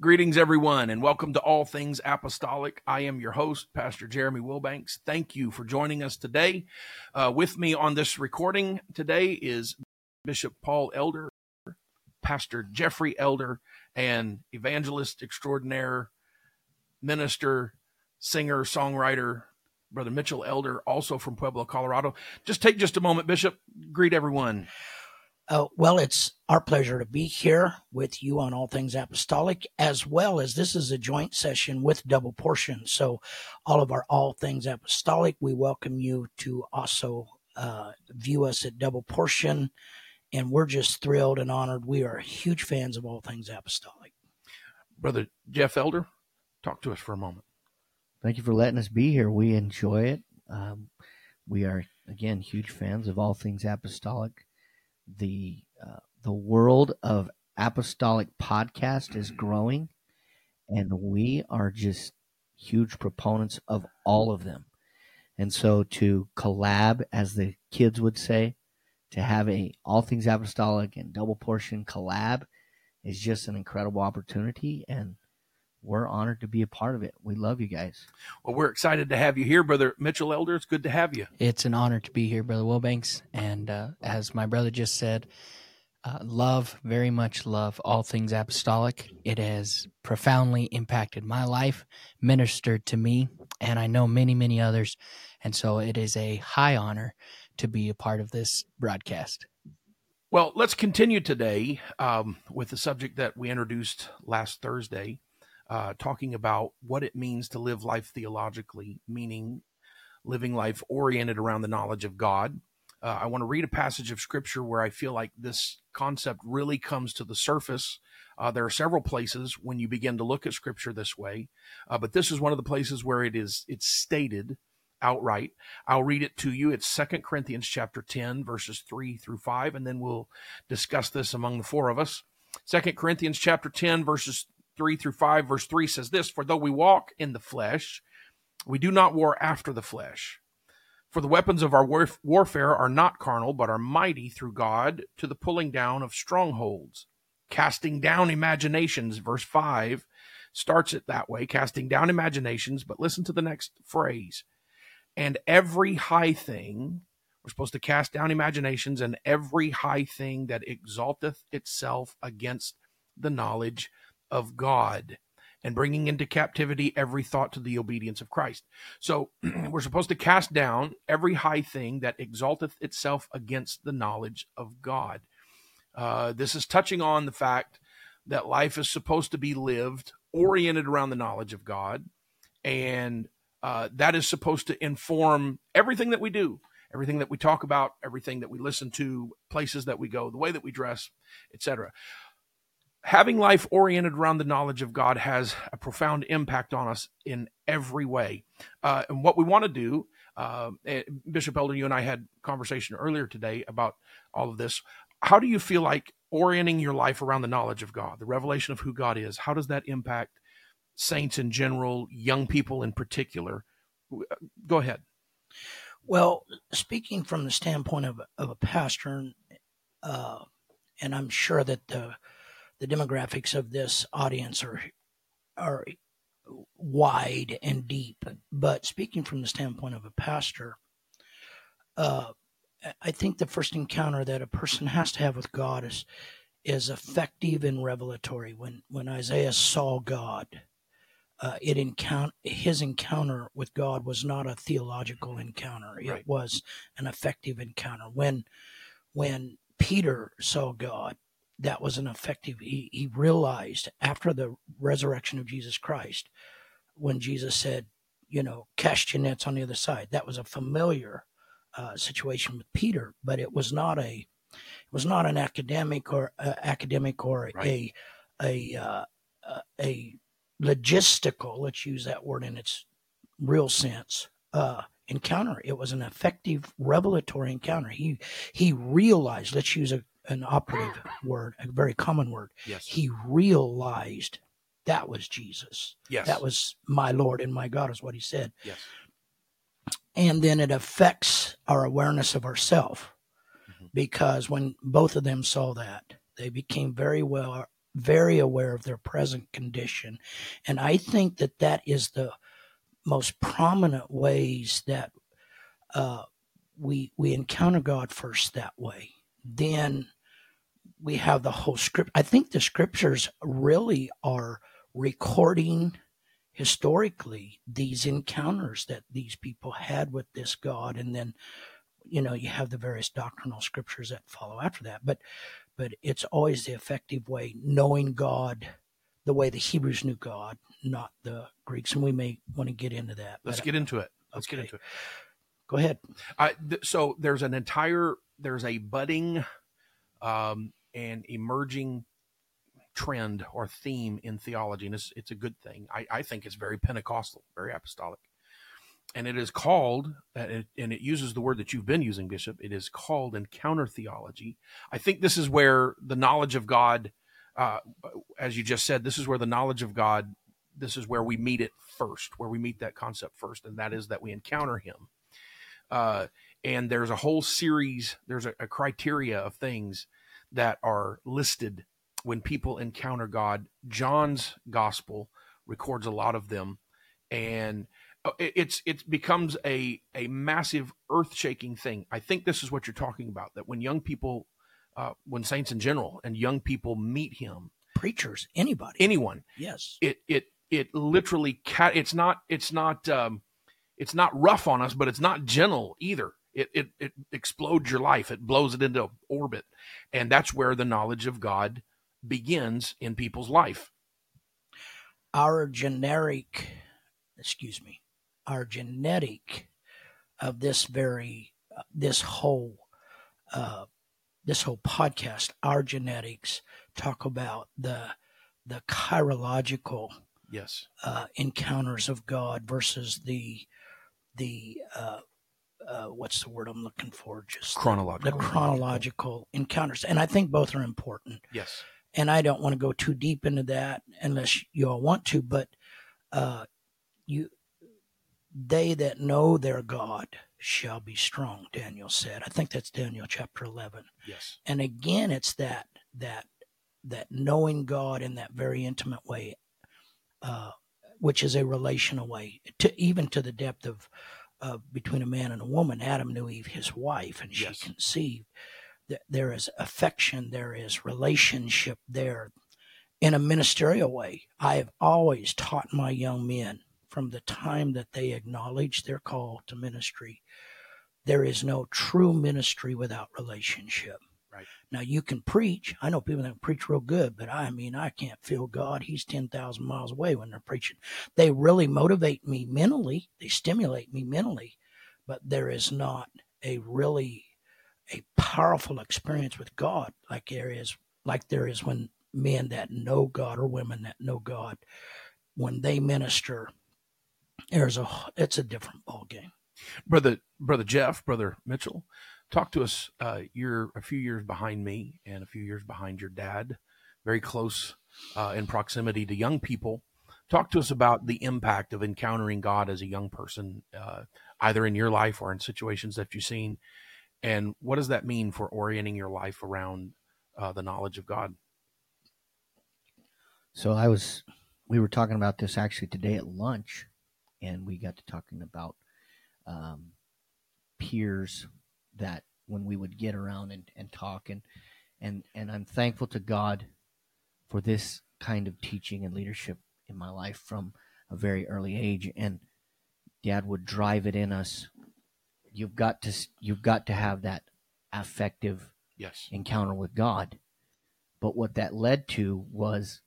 Greetings, everyone, and welcome to All Things Apostolic. I am your host, Pastor Jeremy Wilbanks. Thank you for joining us today. Uh, with me on this recording today is Bishop Paul Elder, Pastor Jeffrey Elder, and evangelist extraordinaire, minister, singer, songwriter, Brother Mitchell Elder, also from Pueblo, Colorado. Just take just a moment, Bishop. Greet everyone. Uh, well, it's our pleasure to be here with you on All Things Apostolic, as well as this is a joint session with Double Portion. So, all of our All Things Apostolic, we welcome you to also uh, view us at Double Portion. And we're just thrilled and honored. We are huge fans of All Things Apostolic. Brother Jeff Elder, talk to us for a moment. Thank you for letting us be here. We enjoy it. Um, we are, again, huge fans of All Things Apostolic the uh, the world of apostolic podcast is growing, and we are just huge proponents of all of them. And so to collab, as the kids would say, to have a all things apostolic and double portion collab is just an incredible opportunity and we're honored to be a part of it. We love you guys. Well, we're excited to have you here, Brother Mitchell Elder. It's good to have you. It's an honor to be here, Brother Wilbanks. And uh, as my brother just said, uh, love, very much love all things apostolic. It has profoundly impacted my life, ministered to me, and I know many, many others. And so it is a high honor to be a part of this broadcast. Well, let's continue today um, with the subject that we introduced last Thursday uh, talking about what it means to live life theologically, meaning living life oriented around the knowledge of God. Uh, I want to read a passage of scripture where I feel like this concept really comes to the surface. Uh, there are several places when you begin to look at scripture this way, uh, but this is one of the places where it is it's stated outright. I'll read it to you. It's Second Corinthians chapter 10, verses 3 through 5, and then we'll discuss this among the four of us. Second Corinthians chapter 10, verses 3 through 5, verse 3 says this For though we walk in the flesh, we do not war after the flesh. For the weapons of our warf- warfare are not carnal, but are mighty through God to the pulling down of strongholds, casting down imaginations. Verse 5 starts it that way, casting down imaginations. But listen to the next phrase and every high thing, we're supposed to cast down imaginations and every high thing that exalteth itself against the knowledge of God and bringing into captivity every thought to the obedience of Christ. So we're supposed to cast down every high thing that exalteth itself against the knowledge of God. Uh, this is touching on the fact that life is supposed to be lived oriented around the knowledge of God, and uh, that is supposed to inform everything that we do, everything that we talk about, everything that we listen to, places that we go, the way that we dress, etc having life oriented around the knowledge of God has a profound impact on us in every way. Uh, and what we want to do, uh, Bishop Elder, you and I had conversation earlier today about all of this. How do you feel like orienting your life around the knowledge of God, the revelation of who God is? How does that impact saints in general, young people in particular? Go ahead. Well, speaking from the standpoint of, of a pastor, uh, and I'm sure that the the demographics of this audience are are wide and deep. But speaking from the standpoint of a pastor, uh, I think the first encounter that a person has to have with God is is effective and revelatory. When when Isaiah saw God, uh, it encounter his encounter with God was not a theological encounter. It right. was an effective encounter. When when Peter saw God, that was an effective. He, he realized after the resurrection of Jesus Christ, when Jesus said, you know, cast your nets on the other side, that was a familiar uh, situation with Peter, but it was not a, it was not an academic or uh, academic or right. a, a, uh, uh, a logistical, let's use that word in its real sense, uh, encounter. It was an effective revelatory encounter. He he realized, let's use a an operative word, a very common word. Yes. He realized that was Jesus. Yes. That was my Lord and my God, is what he said. Yes. And then it affects our awareness of ourself mm-hmm. because when both of them saw that, they became very well very aware of their present condition. And I think that that is the most prominent ways that uh, we we encounter God first that way. Then we have the whole script. I think the scriptures really are recording historically these encounters that these people had with this God, and then you know you have the various doctrinal scriptures that follow after that. But but it's always the effective way, knowing God the way the Hebrews knew God, not the Greeks. And we may want to get into that. Let's get into it. Let's okay. get into it. Go ahead. I, th- so there's an entire there's a budding um, and emerging trend or theme in theology, and it's, it's a good thing. I, I think it's very Pentecostal, very apostolic, and it is called, and it, uses the word that you've been using, Bishop. It is called encounter theology. I think this is where the knowledge of God, uh, as you just said, this is where the knowledge of God, this is where we meet it first, where we meet that concept first, and that is that we encounter Him. Uh, and there's a whole series, there's a, a criteria of things that are listed when people encounter God. John's gospel records a lot of them, and it, it's it becomes a a massive earth shaking thing. I think this is what you're talking about. That when young people, uh, when saints in general and young people meet Him, Preachers, anybody. anyone, yes. it it it literally cat. It's not it's not um, it's not rough on us, but it's not gentle either. It, it it explodes your life. It blows it into orbit, and that's where the knowledge of God begins in people's life. Our generic, excuse me, our genetic of this very, uh, this whole, uh, this whole podcast, our genetics talk about the, the kairological Yes, uh, encounters of God versus the the uh, uh, what's the word I'm looking for? Just the chronological. chronological encounters, and I think both are important. Yes, And I don't want to go too deep into that unless you all want to, but uh, you they that know their God shall be strong. Daniel said. I think that's Daniel chapter eleven yes, and again it's that that that knowing god in that very intimate way uh, which is a relational way to even to the depth of uh, between a man and a woman adam knew eve his wife and she Yes. conceived. There is affection there is relationship there in a ministerial way. I have always taught my young men from the time that they acknowledge their call to ministry there is no true ministry without relationship now you can preach. I know people that preach real good, but I mean I can't feel God. He's ten thousand miles away when they're preaching. They really motivate me mentally. They stimulate me mentally, but there is not a really a powerful experience with God like there is like there is when men that know God or women that know God when they minister. There's a it's a different ball game. brother, brother Jeff, brother Mitchell, talk to us. Uh, you're a few years behind me and a few years behind your dad, very close uh, in proximity to young people. Talk to us about the impact of encountering God as a young person, uh, either in your life or in situations that you've seen, and what does that mean for orienting your life around uh, the knowledge of God? So I was, we were talking about this actually today at lunch, and we got to talking about um, peers that when we would get around and, and talk, and and and I'm thankful to God for this kind of teaching and leadership in my life from a very early age, and Dad would drive it in us. You've got to you've got to have that affective Yes. encounter with God. But what that led to was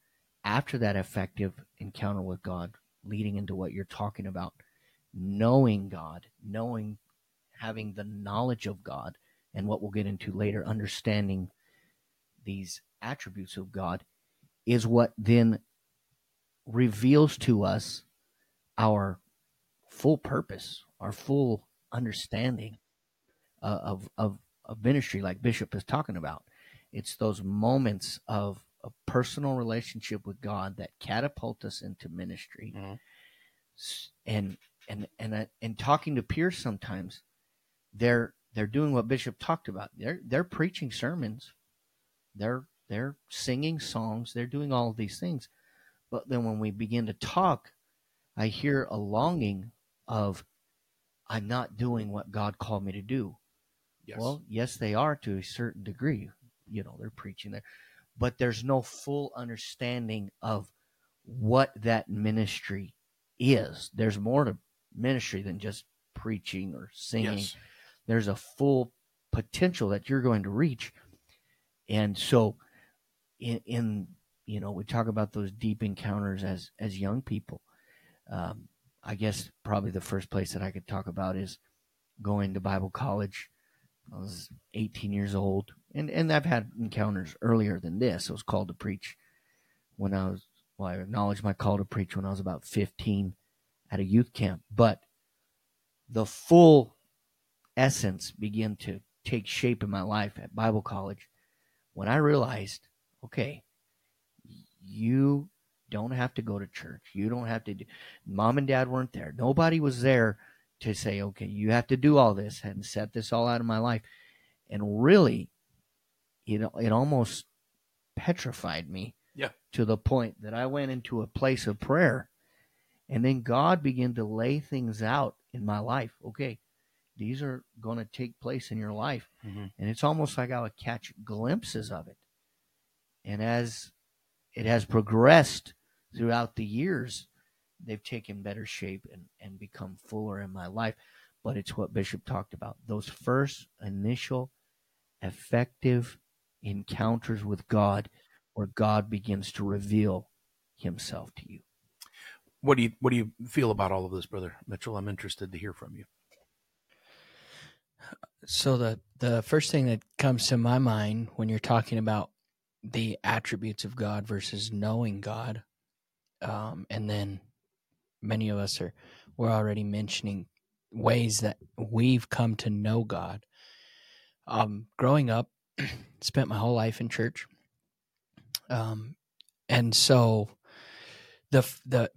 after that effective encounter with God, leading into what you're talking about, knowing God, knowing, having the knowledge of God, and what we'll get into later, understanding these attributes of God, is what then reveals to us our full purpose, our full understanding uh, of, of, of ministry, like Bishop is talking about. It's those moments of a personal relationship with God that catapult us into ministry. Mhm. And and and uh, and talking to peers sometimes, they're they're doing what Bishop talked about. They're they're preaching sermons. They're they're singing songs, they're doing all of these things. But then when we begin to talk, I hear a longing of, I'm not doing what God called me to do. Yes. Well, yes, they are to a certain degree. You know, they're preaching there, but there's no full understanding of what that ministry is. There's more to ministry than just preaching or singing. yes. There's a full potential that you're going to reach. And so in, in you know, we talk about those deep encounters as as young people. Um, I guess probably the first place that I could talk about is going to Bible college. I was 18 years old, and and I've had encounters earlier than this. I was called to preach when I was well, I acknowledged my call to preach when I was about 15 at a youth camp, but the full essence began to take shape in my life at Bible college when I realized, okay, you don't have to go to church. You don't have to do, mom and dad weren't there. Nobody was there to say, okay, you have to do all this and set this all out of my life. And really, you know, it almost petrified me Yeah. to the point that I went into a place of prayer. And then God began to lay things out in my life. Okay, these are going to take place in your life. Mhm. And it's almost like I would catch glimpses of it. And as it has progressed throughout the years, they've taken better shape and, and become fuller in my life. But it's what Bishop talked about those first initial effective encounters with God where God begins to reveal himself to you. What do you what do you feel about all of this, brother Mitchell? I'm interested to hear from you. So the the first thing that comes to my mind when you're talking about the attributes of God versus knowing God, um, and then many of us are we're already mentioning ways that we've come to know God. Um, growing up, spent my whole life in church, um, and so the the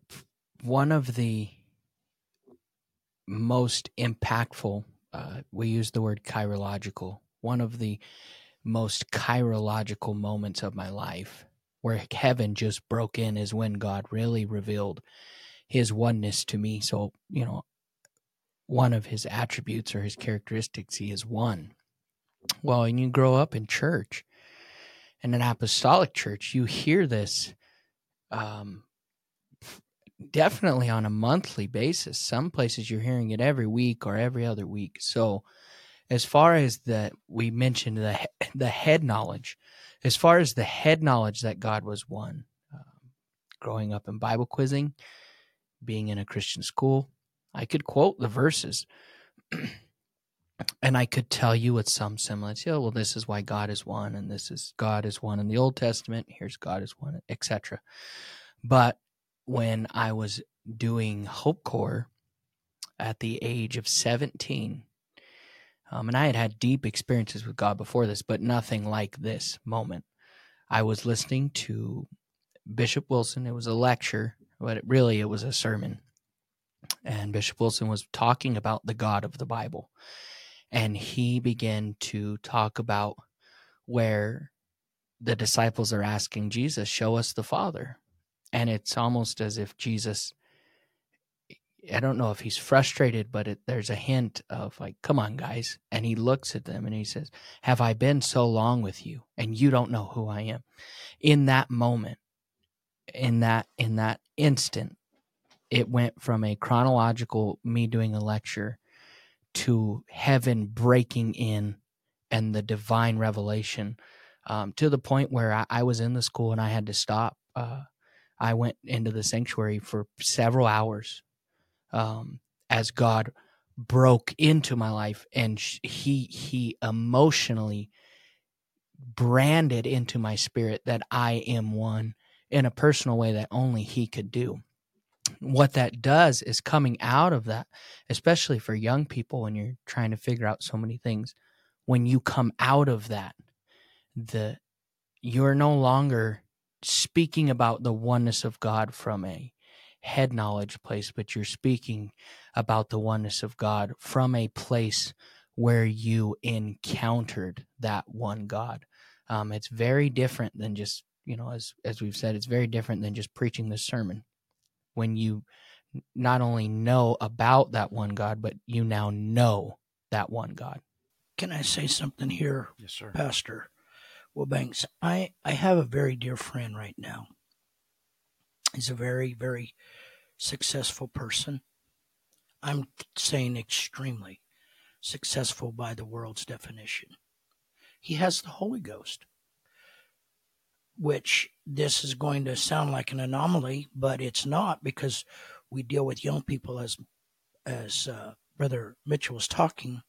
one of the most impactful uh, we use the word kairological. One of the most kairological moments of my life where heaven just broke in is when God really revealed his oneness to me. So, you know, one of his attributes or his characteristics, he is one. Well, and you grow up in church, in an apostolic church, you hear this um, definitely on a monthly basis. Some places you're hearing it every week or every other week. So, as far as the we mentioned the the head knowledge, as far as the head knowledge that God was one, um, growing up in Bible quizzing, being in a Christian school, I could quote the verses. And I could tell you with some semblance, yeah, well, this is why God is one, and this is God is one in the Old Testament. Here's God is one, etc. But when I was doing Hope Corps at the age of 17. Um, and I had had deep experiences with God before this, but nothing like this moment. I was listening to Bishop Wilson. It was a lecture, but it, really it was a sermon. And Bishop Wilson was talking about the God of the Bible. And he began to talk about where the disciples are asking Jesus, Show us the Father and it's almost as if Jesus I don't know if he's frustrated, but it, there's a hint of like, "Come on, guys!" And he looks at them and he says, "Have I been so long with you, and you don't know who I am?" In that moment, in that in that instant, it went from a chronological me doing a lecture to heaven breaking in and the divine revelation um, to the point where I, I was in the school and I had to stop. Uh, I went into the sanctuary for several hours um, as God broke into my life, and he he emotionally branded into my spirit that I am one in a personal way that only He could do. What that does is coming out of that, especially for young people when you're trying to figure out so many things. When you come out of that, the you're no longer speaking about the oneness of God from a head knowledge place, but you're speaking about the oneness of God from a place where you encountered that one God. Um, it's very different than just you know, as as we've said, it's very different than just preaching this sermon. When you not only know about that one God, but you now know that one God. Can I say something here, Yes, sir. Pastor Wilbanks? I, I have a very dear friend right now. He's a very, very successful person. I'm saying extremely successful by the world's definition. He has the Holy Ghost, which this is going to sound like an anomaly, but it's not because we deal with young people as as uh, Brother Mitchell was talking.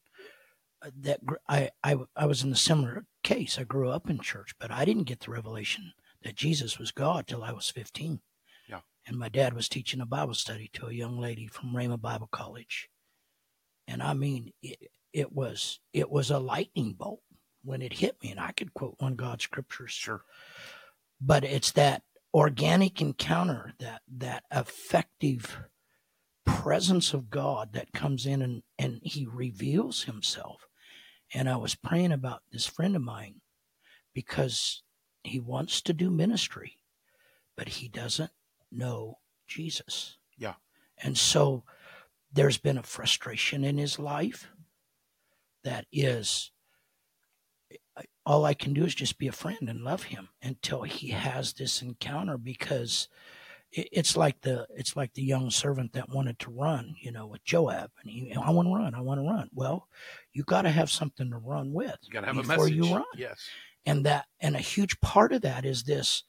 uh, That I, I I was in a similar case. I grew up in church, but I didn't get the revelation that Jesus was God till I was fifteen. Yeah. And my dad was teaching a Bible study to a young lady from Rhema Bible College, and I mean it. It was it was a lightning bolt when it hit me, and I could quote one God's scriptures Sure. but it's that organic encounter that that effective presence of god that comes in and and he reveals himself and i was praying about this friend of mine because he wants to do ministry but he doesn't know jesus Yeah. and so there's been a frustration in his life that is all I can do is just be a friend and love him until he has this encounter because it, it's like the it's like the young servant that wanted to run, you know, with Joab, and he, I want to run, I want to run. Well, you got to have something to run with You got to have a before message. you run, Yes. and that and a huge part of that is this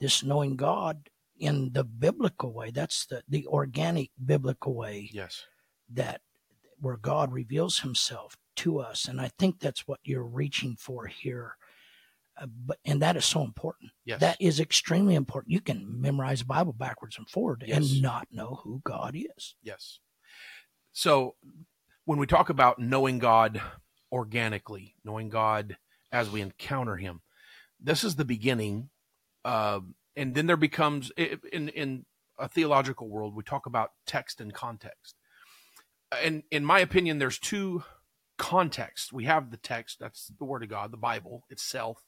this knowing God in the biblical way. That's the the organic biblical way Yes. that where God reveals himself to us and I think that's what you're reaching for here uh, but and that is so important Yes. that is extremely important you can memorize the Bible backwards and forward Yes. and not know who God is Yes. So when we talk about knowing God organically, knowing God as we encounter Him, this is the beginning. Uh, and then there becomes in in a theological world, we talk about text and context. And in my opinion, there's two contexts. We have the text, that's the Word of God, the Bible itself.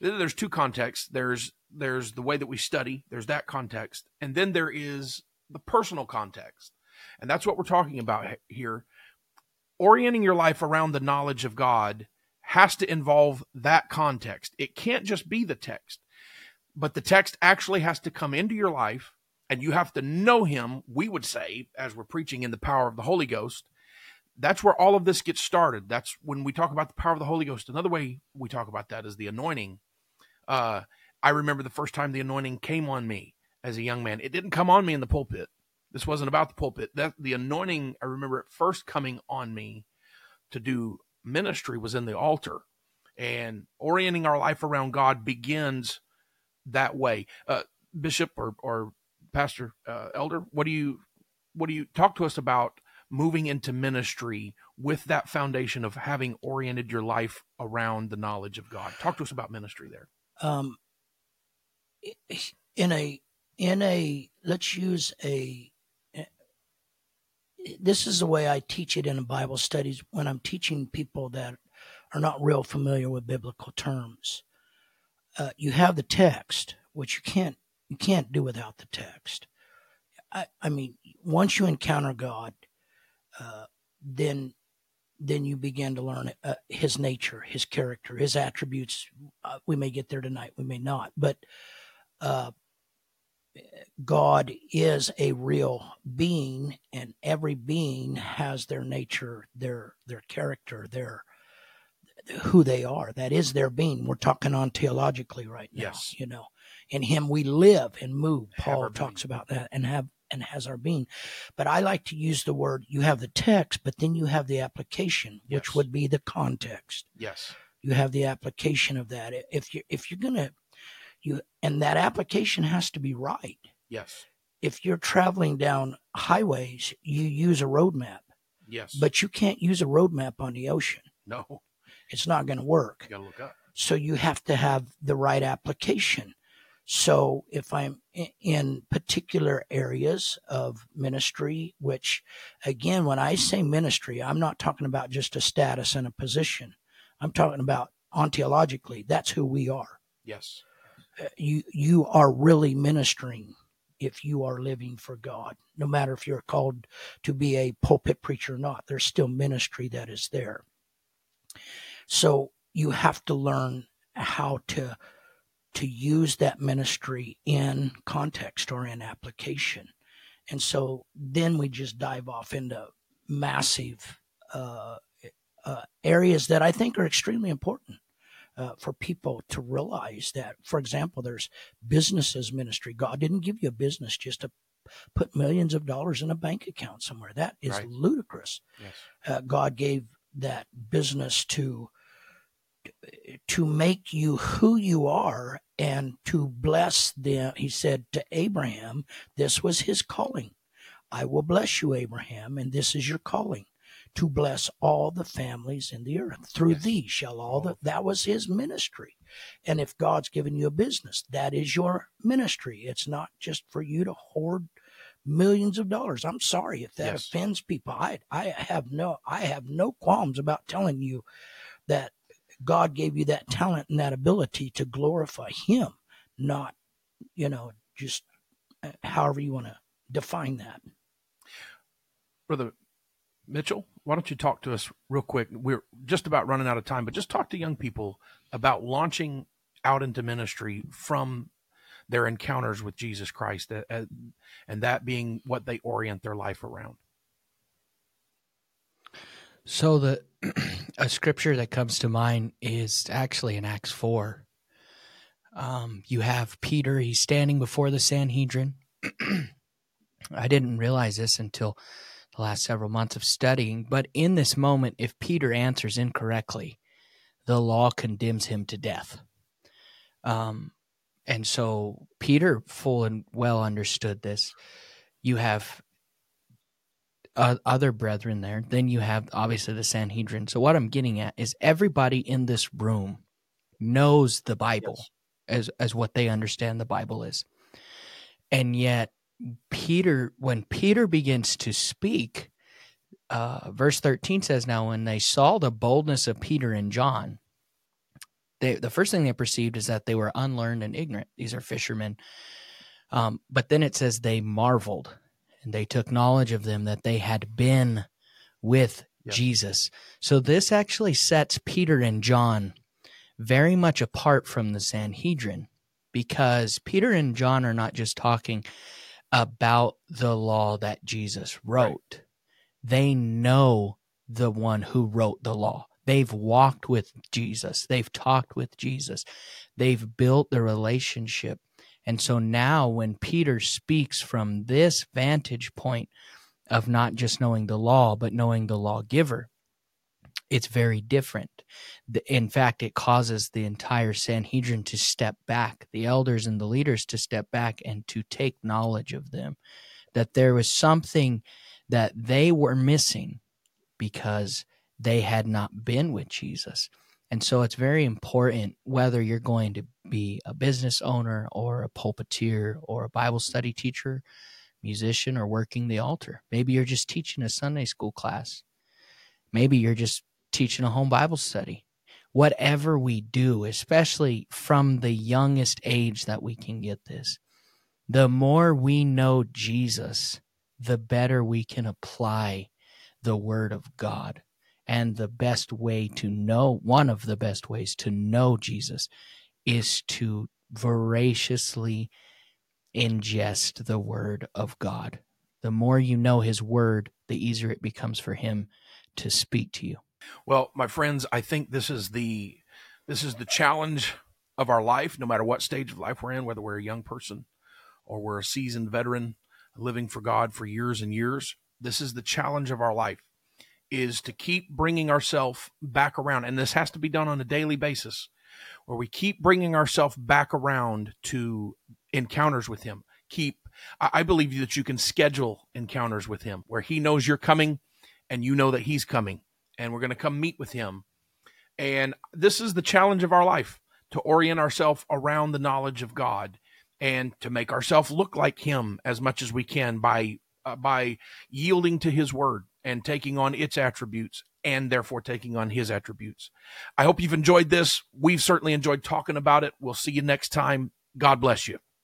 There's two contexts. There's there's the way that we study. There's that context, and then there is the personal context. And that's what we're talking about here. Orienting your life around the knowledge of God has to involve that context. It can't just be the text, but the text actually has to come into your life and you have to know Him, we would say, as we're preaching in the power of the Holy Ghost. That's where all of this gets started. That's when we talk about the power of the Holy Ghost. Another way we talk about that is the anointing. Uh, I remember the first time the anointing came on me as a young man. It didn't come on me in the pulpit. This wasn't about the pulpit. That the anointing, I remember it first coming on me to do ministry was in the altar. And orienting our life around God begins that way. Uh, Bishop or, or Pastor uh, Elder, what do you what do you talk to us about moving into ministry with that foundation of having oriented your life around the knowledge of God? Talk to us about ministry there. um in a in a let's use a this is the way I teach it in Bible studies when I'm teaching people that are not real familiar with biblical terms. Uh, you have the text, which you can't you can't do without the text. I, I mean, once you encounter God, uh, then then you begin to learn uh, His nature, His character, His attributes. Uh, we may get there tonight, we may not, but uh, God is a real being, and every being has their nature, their their character, their who they are. That is their being. We're talking on theologically right now. Yes. You know, in Him we live and move. Paul talks about that and have and has our being. But I like to use the word. You have the text, but then you have the application, which Yes. would be the context Yes. you have the application of that if you if you're gonna you and that application has to be right Yes. if you're traveling down highways you use a road map Yes. but you can't use a road map on the ocean no, it's not going to work you got to look up. so you have to have the right application so if i'm in particular areas of ministry which again when i say ministry i'm not talking about just a status and a position i'm talking about ontologically, that's who we are. Yes. Uh, you you are really ministering if you are living for God. No matter if you're called to be a pulpit preacher or not, there's still ministry that is there. So you have to learn how to to use that ministry in context or in application. And so then we just dive off into massive uh, uh, areas that I think are extremely important. Uh, for people to realize that, for example, there's businesses ministry. God didn't give you a business just to put millions of dollars in a bank account somewhere. That is right. ludicrous. Yes. Uh, God gave that business to to make you who you are and to bless them. He said to Abraham, "This was his calling. I will bless you, Abraham, and this is your calling." to bless all the families in the earth. Through yes. thee shall all the that was his ministry. And if God's given you a business, that is your ministry. It's not just for you to hoard millions of dollars. I'm sorry if that yes. offends people. I I have no I have no qualms about telling you that God gave you that talent and that ability to glorify him, not you know, just uh, however you want to define that. Brother Mitchell, why don't you talk to us real quick? We're just about running out of time, but just talk to young people about launching out into ministry from their encounters with Jesus Christ, uh, uh, and that being what they orient their life around. So the a scripture that comes to mind is actually in Acts four. Um, you have Peter; he's standing before the Sanhedrin. I didn't realize this until the last several months of studying. But in this moment, if Peter answers incorrectly, the law condemns him to death. Um, and so Peter full and well understood this. You have uh, other brethren there. Then you have obviously the Sanhedrin. So what I'm getting at is everybody in this room knows the Bible yes. as as what they understand the Bible is. And yet Peter, when Peter begins to speak, uh, verse 13 says, Now, when they saw the boldness of Peter and John, they, the first thing they perceived is that they were unlearned and ignorant. These are fishermen. Um, but then it says they marveled and they took knowledge of them that they had been with yep. Jesus. So this actually sets Peter and John very much apart from the Sanhedrin because Peter and John are not just talking about the law that Jesus wrote. Right. They know the one who wrote the law. They've walked with Jesus. They've talked with Jesus. They've built the relationship. And so now, when Peter speaks from this vantage point of not just knowing the law, but knowing the lawgiver, it's very different. In fact, it causes the entire Sanhedrin to step back, the elders and the leaders to step back and to take knowledge of them, that there was something that they were missing because they had not been with Jesus. And so it's very important whether you're going to be a business owner or a pulpiteer or a Bible study teacher, musician, or working the altar. Maybe you're just teaching a Sunday school class. Maybe you're just teaching a home Bible study. Whatever we do, especially from the youngest age that we can get this, the more we know Jesus, the better we can apply the Word of God. And the best way to know, one of the best ways to know Jesus is to voraciously ingest the Word of God. The more you know His Word, the easier it becomes for Him to speak to you. Well, my friends, I think this is the this is the challenge of our life, no matter what stage of life we're in, whether we're a young person or we're a seasoned veteran living for God for years and years. This is the challenge of our life is to keep bringing ourselves back around and this has to be done on a daily basis where we keep bringing ourselves back around to encounters with him keep i believe that you can schedule encounters with him where he knows you're coming and you know that he's coming and we're going to come meet with him. And this is the challenge of our life to orient ourselves around the knowledge of God and to make ourselves look like him as much as we can by uh, by yielding to his word and taking on its attributes and therefore taking on his attributes. I hope you've enjoyed this. We've certainly enjoyed talking about it. We'll see you next time. God bless you.